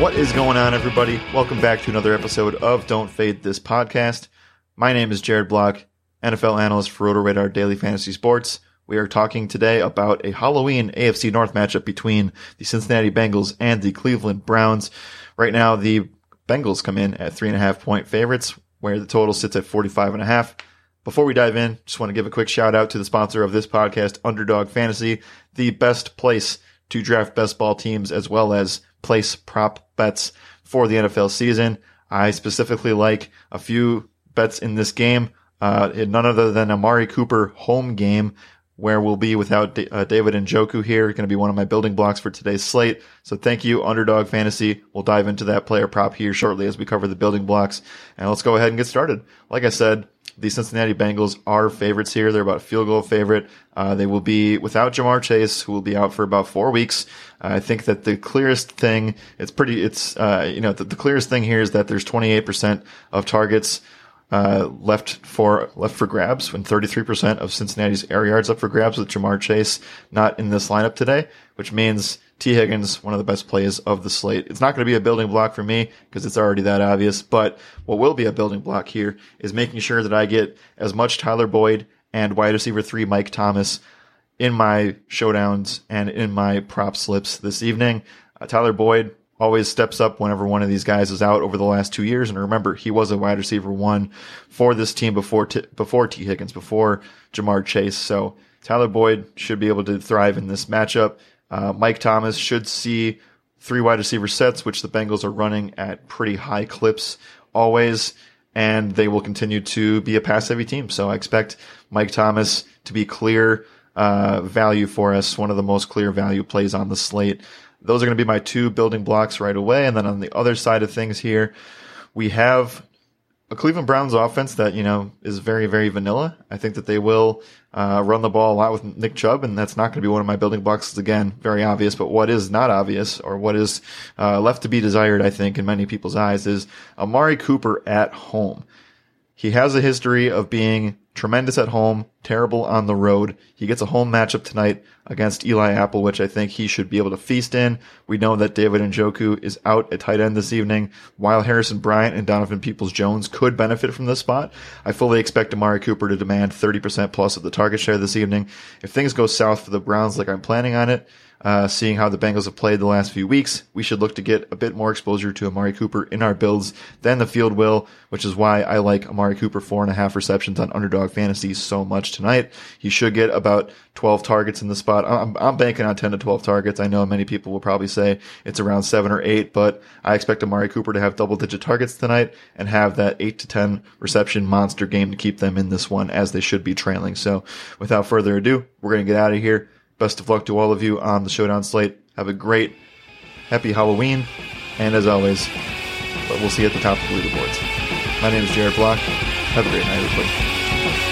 What is going on, everybody? Welcome back to another episode of Don't Fade This podcast. My name is Jared Block, NFL analyst for RotoRadar Daily Fantasy Sports. We are talking today about a Halloween AFC North matchup between the Cincinnati Bengals and the Cleveland Browns. Right now, the Bengals come in at three and a half point favorites, where the total sits at 45 and a half. Before we dive in, just want to give a quick shout out to the sponsor of this podcast, Underdog Fantasy, the best place to draft best ball teams as well as place prop bets for the NFL season. I specifically like a few bets in this game. Uh, none other than Amari Cooper home game where we'll be without uh, David Njoku here. Going to be one of my building blocks for today's slate. So thank you, Underdog Fantasy. We'll dive into that player prop here shortly as we cover the building blocks. And let's go ahead and get started. Like I said, the Cincinnati Bengals are favorites here. They're about field goal favorite. Uh, they will be without Ja'Marr Chase, who will be out for about four weeks. Uh, I think that the clearest thing, it's pretty, it's, uh, you know, the, the clearest thing here is that there's 28% of targets uh, left for left for grabs when 33% of Cincinnati's air yards up for grabs with Ja'Marr Chase not in this lineup today, which means Tee Higgins, one of the best plays of the slate. It's not going to be a building block for me because it's already that obvious, but what will be a building block here is making sure that I get as much Tyler Boyd and wide receiver three Mike Thomas in my showdowns and in my prop slips this evening. Uh, Tyler Boyd, always steps up whenever one of these guys is out over the last two years. And remember, he was a wide receiver one for this team before T- before Tee Higgins, before Ja'Marr Chase. So Tyler Boyd should be able to thrive in this matchup. Uh, Mike Thomas should see three wide receiver sets, which the Bengals are running at pretty high clips always. And they will continue to be a pass heavy team. So I expect Mike Thomas to be clear uh, value for us, one of the most clear value plays on the slate. Those are going to be my two building blocks right away. And then on the other side of things here, we have a Cleveland Browns offense that, you know, is very, very vanilla. I think that they will uh, run the ball a lot with Nick Chubb, and that's not going to be one of my building blocks. Again, very obvious, but what is not obvious or what is uh, left to be desired, I think, in many people's eyes is Amari Cooper at home. He has a history of being tremendous at home, terrible on the road. He gets a home matchup tonight against Eli Apple, which I think he should be able to feast in. We know that David Njoku is out at tight end this evening, while Harrison Bryant and Donovan Peoples Jones could benefit from this spot. I fully expect Amari Cooper to demand 30% plus of the target share this evening. If things go south for the Browns like I'm planning on it, uh, seeing how the Bengals have played the last few weeks, we should look to get a bit more exposure to Amari Cooper in our builds than the field will, which is why I like Amari Cooper four and a half receptions on underdog fantasy so much tonight. He should get about 12 targets in the spot. I'm, I'm banking on 10 to 12 targets. I know many people will probably say it's around seven or eight, but I expect Amari Cooper to have double digit targets tonight and have that eight to 10 reception monster game to keep them in this one as they should be trailing. So without further ado, we're going to get out of here. Best of luck to all of you on the Showdown slate. Have a great, happy Halloween. And as always, we'll see you at the top of the leaderboards. My name is Jared Block. Have a great night, everybody.